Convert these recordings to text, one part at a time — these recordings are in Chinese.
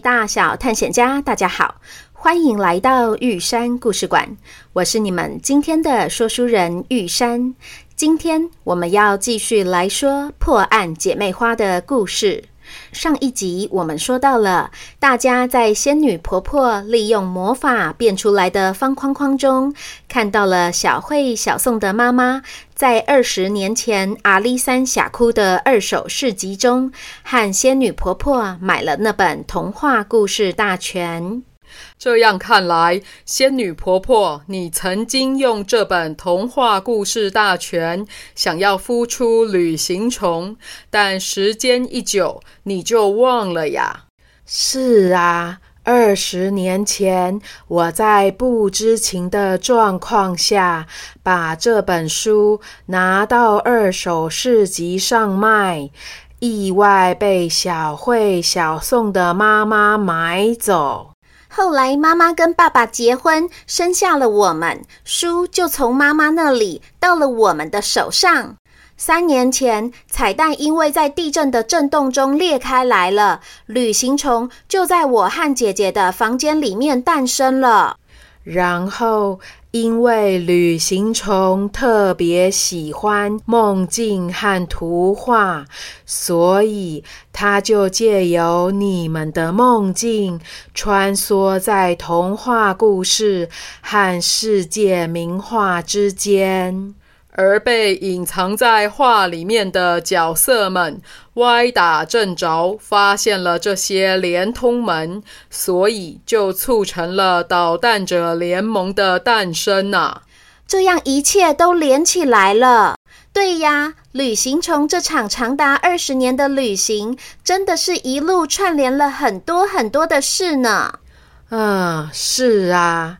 大小探险家，大家好，欢迎来到玉山故事馆。我是你们今天的说书人玉山。今天我们要继续来说破案姐妹花的故事。上一集我们说到了，大家在仙女婆婆利用魔法变出来的方框框中，看到了小慧、小宋的妈妈在二十年前阿里山峡谷的二手市集中，和仙女婆婆买了那本童话故事大全。这样看来，仙女婆婆，你曾经用这本童话故事大全想要孵出旅行虫，但时间一久，你就忘了呀？是啊，二十年前，我在不知情的状况下，把这本书拿到二手市集上卖，意外被小慧、小宋的妈妈买走。后来妈妈跟爸爸结婚，生下了我们，书就从妈妈那里到了我们的手上。三年前，彩蛋因为在地震的震动中裂开来了，旅行虫就在我和姐姐的房间里面诞生了。然后，因为旅行虫特别喜欢梦境和图画，所以它就借由你们的梦境，穿梭在童话故事和世界名画之间。而被隐藏在画里面的角色们歪打正着，发现了这些连通门，所以就促成了捣蛋者联盟的诞生呐。这样一切都连起来了。对呀，旅行虫这场长达二十年的旅行，真的是一路串联了很多很多的事呢。嗯，是啊。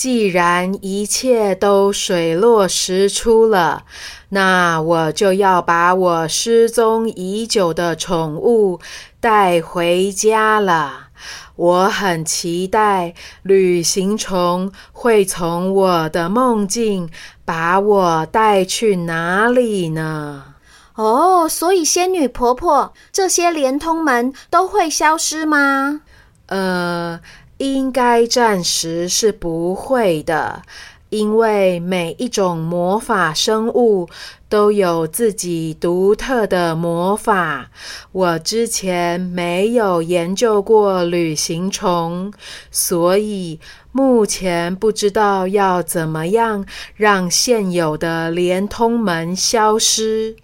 既然一切都水落石出了，那我就要把我失踪已久的宠物带回家了。我很期待旅行虫会从我的梦境把我带去哪里呢？哦，所以仙女婆婆，这些连通门都会消失吗？呃。应该暂时是不会的，因为每一种魔法生物都有自己独特的魔法。我之前没有研究过旅行虫，所以目前不知道要怎么样让现有的连通门消失。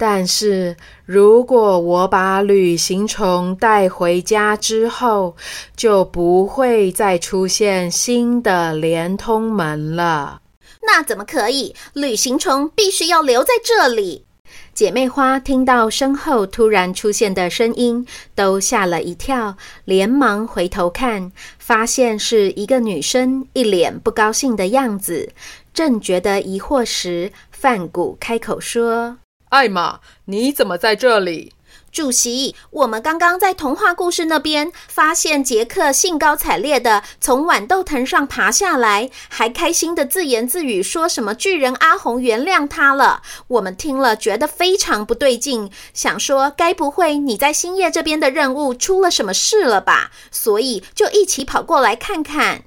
但是如果我把旅行虫带回家之后，就不会再出现新的连通门了。那怎么可以？旅行虫必须要留在这里。姐妹花听到身后突然出现的声音，都吓了一跳，连忙回头看，发现是一个女生，一脸不高兴的样子。正觉得疑惑时，范谷开口说。艾玛，你怎么在这里？主席，我们刚刚在童话故事那边发现杰克兴高采烈地从豌豆藤上爬下来，还开心地自言自语说什么巨人阿红原谅他了。我们听了觉得非常不对劲，想说该不会你在星夜这边的任务出了什么事了吧？所以就一起跑过来看看。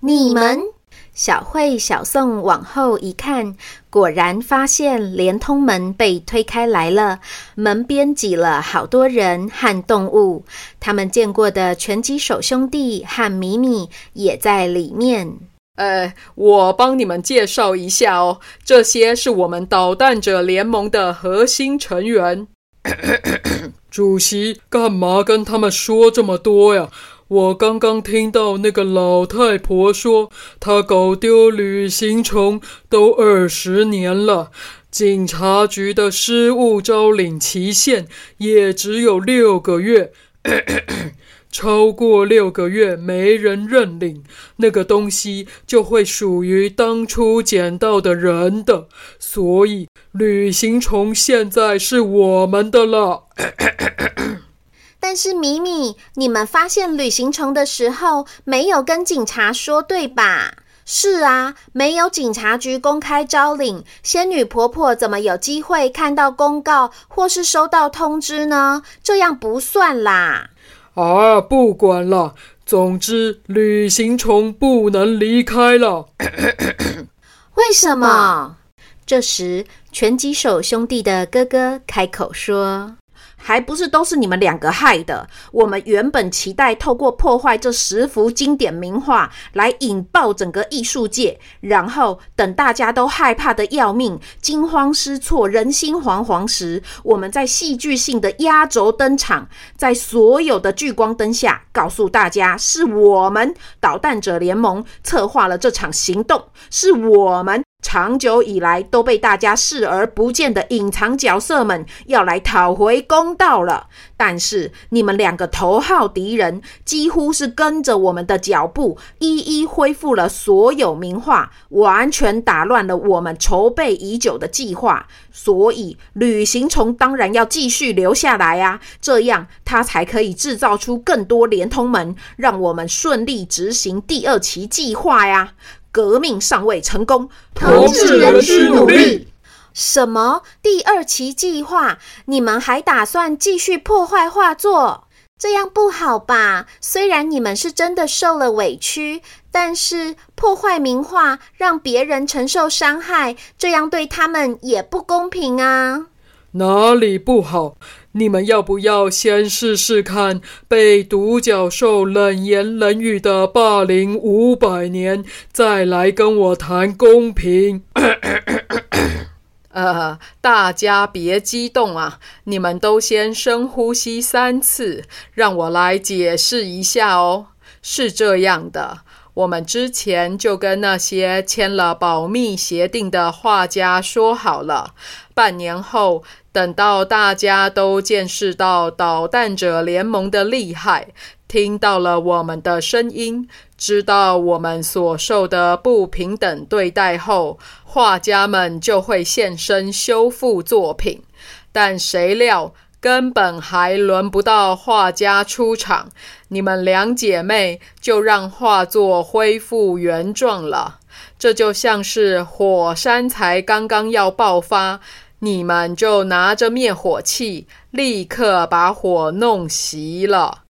你们？小慧、小宋往后一看，果然发现连通门被推开来了，门边挤了好多人和动物。他们见过的拳击手兄弟和米米也在里面。呃，我帮你们介绍一下哦，这些是我们捣蛋者联盟的核心成员。主席，干嘛跟他们说这么多呀？我刚刚听到那个老太婆说，她搞丢旅行虫都二十年了，警察局的失物招领期限也只有六个月，超过六个月没人认领，那个东西就会属于当初捡到的人的，所以旅行虫现在是我们的了。但是米米，你们发现旅行虫的时候没有跟警察说，对吧？是啊，没有警察局公开招领，仙女婆婆怎么有机会看到公告或是收到通知呢？这样不算啦。啊，不管了，总之旅行虫不能离开了。为什么？这时，拳击手兄弟的哥哥开口说。还不是都是你们两个害的。我们原本期待透过破坏这十幅经典名画来引爆整个艺术界，然后等大家都害怕得要命、惊慌失措、人心惶惶时，我们在戏剧性的压轴登场，在所有的聚光灯下，告诉大家是我们捣蛋者联盟策划了这场行动，是我们。长久以来都被大家视而不见的隐藏角色们要来讨回公道了，但是你们两个头号敌人几乎是跟着我们的脚步，一一恢复了所有名画，完全打乱了我们筹备已久的计划。所以旅行虫当然要继续留下来啊，这样它才可以制造出更多连通门，让我们顺利执行第二期计划呀。革命尚未成功，同志仍需努力。什么？第二期计划？你们还打算继续破坏画作？这样不好吧？虽然你们是真的受了委屈，但是破坏名画，让别人承受伤害，这样对他们也不公平啊。哪里不好？你们要不要先试试看被独角兽冷言冷语的霸凌五百年，再来跟我谈公平？呃，大家别激动啊！你们都先深呼吸三次，让我来解释一下哦。是这样的。我们之前就跟那些签了保密协定的画家说好了，半年后等到大家都见识到捣蛋者联盟的厉害，听到了我们的声音，知道我们所受的不平等对待后，画家们就会现身修复作品。但谁料，根本还轮不到画家出场，你们两姐妹就让画作恢复原状了。这就像是火山才刚刚要爆发，你们就拿着灭火器，立刻把火弄熄了。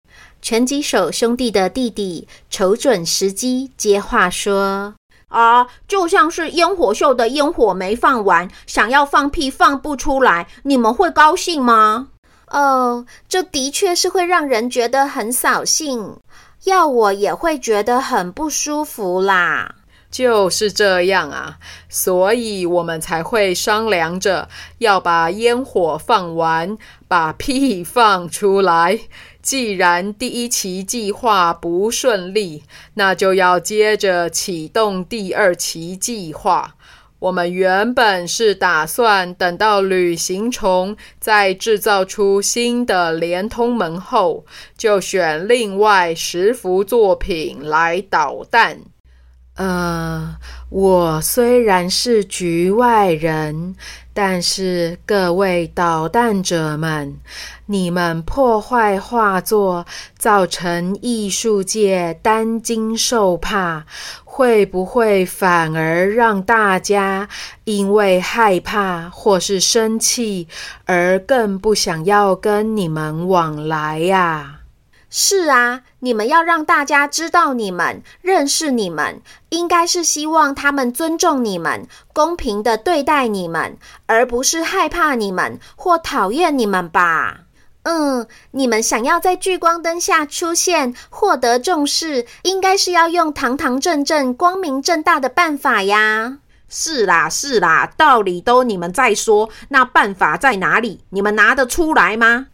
拳击手兄弟的弟弟瞅准时机接话说：“啊，就像是烟火秀的烟火没放完，想要放屁放不出来，你们会高兴吗？”哦，这的确是会让人觉得很扫兴，要我也会觉得很不舒服啦。就是这样啊，所以我们才会商量着要把烟火放完，把屁放出来。既然第一期计划不顺利，那就要接着启动第二期计划。我们原本是打算等到旅行虫再制造出新的连通门后，就选另外十幅作品来捣蛋。呃，我虽然是局外人，但是各位捣蛋者们，你们破坏画作，造成艺术界担惊受怕，会不会反而让大家因为害怕或是生气，而更不想要跟你们往来呀？是啊，你们要让大家知道你们，认识你们，应该是希望他们尊重你们，公平的对待你们，而不是害怕你们或讨厌你们吧？嗯，你们想要在聚光灯下出现，获得重视，应该是要用堂堂正正、光明正大的办法呀。是啦，是啦，道理都你们在说，那办法在哪里？你们拿得出来吗？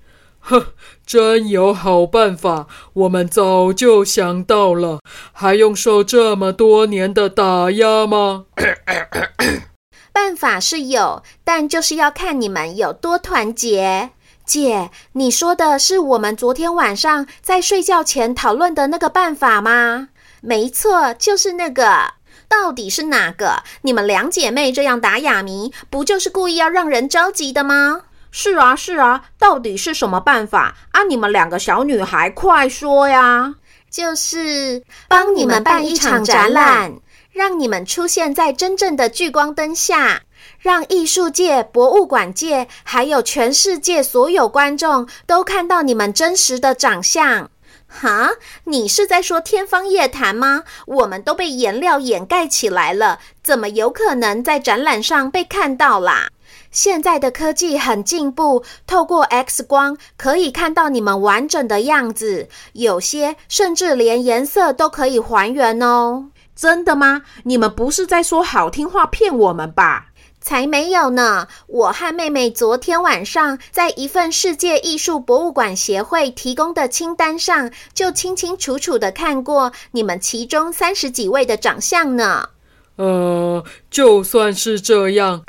哼，真有好办法，我们早就想到了，还用受这么多年的打压吗？办法是有，但就是要看你们有多团结。姐，你说的是我们昨天晚上在睡觉前讨论的那个办法吗？没错，就是那个。到底是哪个？你们两姐妹这样打哑谜，不就是故意要让人着急的吗？是啊，是啊，到底是什么办法啊？你们两个小女孩，快说呀！就是帮你们办一场展览，让你们出现在真正的聚光灯下，让艺术界、博物馆界，还有全世界所有观众都看到你们真实的长相。哈，你是在说天方夜谭吗？我们都被颜料掩盖起来了，怎么有可能在展览上被看到啦？现在的科技很进步，透过 X 光可以看到你们完整的样子，有些甚至连颜色都可以还原哦。真的吗？你们不是在说好听话骗我们吧？才没有呢！我和妹妹昨天晚上在一份世界艺术博物馆协会提供的清单上，就清清楚楚的看过你们其中三十几位的长相呢。呃，就算是这样，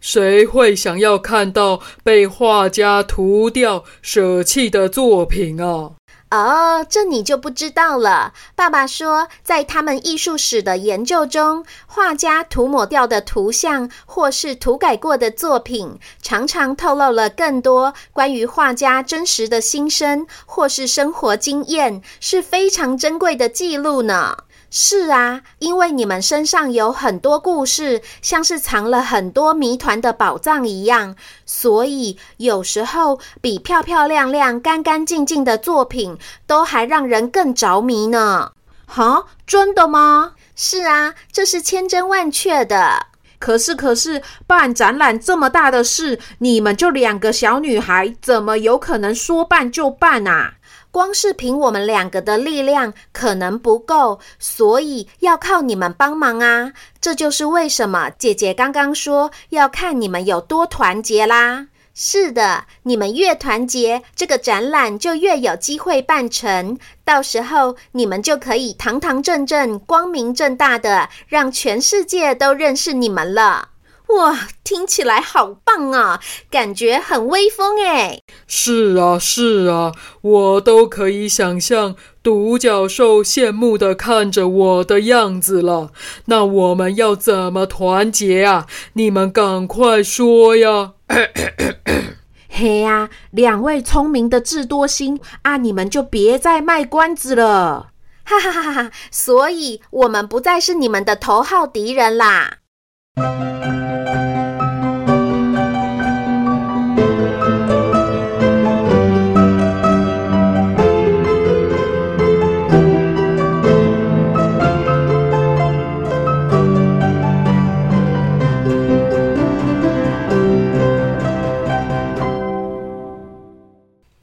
谁会想要看到被画家涂掉、舍弃的作品啊？哦，这你就不知道了。爸爸说，在他们艺术史的研究中，画家涂抹掉的图像或是涂改过的作品，常常透露了更多关于画家真实的心声或是生活经验，是非常珍贵的记录呢。是啊，因为你们身上有很多故事，像是藏了很多谜团的宝藏一样，所以有时候比漂漂亮亮、干干净净的作品都还让人更着迷呢。哈，真的吗？是啊，这是千真万确的。可是，可是办展览这么大的事，你们就两个小女孩，怎么有可能说办就办啊？光是凭我们两个的力量可能不够，所以要靠你们帮忙啊！这就是为什么姐姐刚刚说要看你们有多团结啦。是的，你们越团结，这个展览就越有机会办成。到时候你们就可以堂堂正正、光明正大的让全世界都认识你们了。哇，听起来好棒啊！感觉很威风诶。是啊，是啊，我都可以想象独角兽羡慕的看着我的样子了。那我们要怎么团结啊？你们赶快说呀！嘿呀，两位聪明的智多星啊，你们就别再卖关子了。哈哈哈哈！所以我们不再是你们的头号敌人啦。Thank you.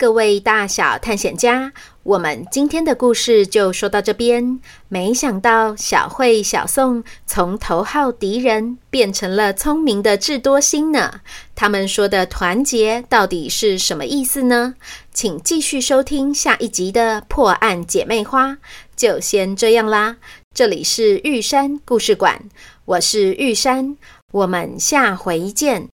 各位大小探险家，我们今天的故事就说到这边。没想到小慧、小宋从头号敌人变成了聪明的智多星呢。他们说的团结到底是什么意思呢？请继续收听下一集的破案姐妹花。就先这样啦，这里是玉山故事馆，我是玉山，我们下回见。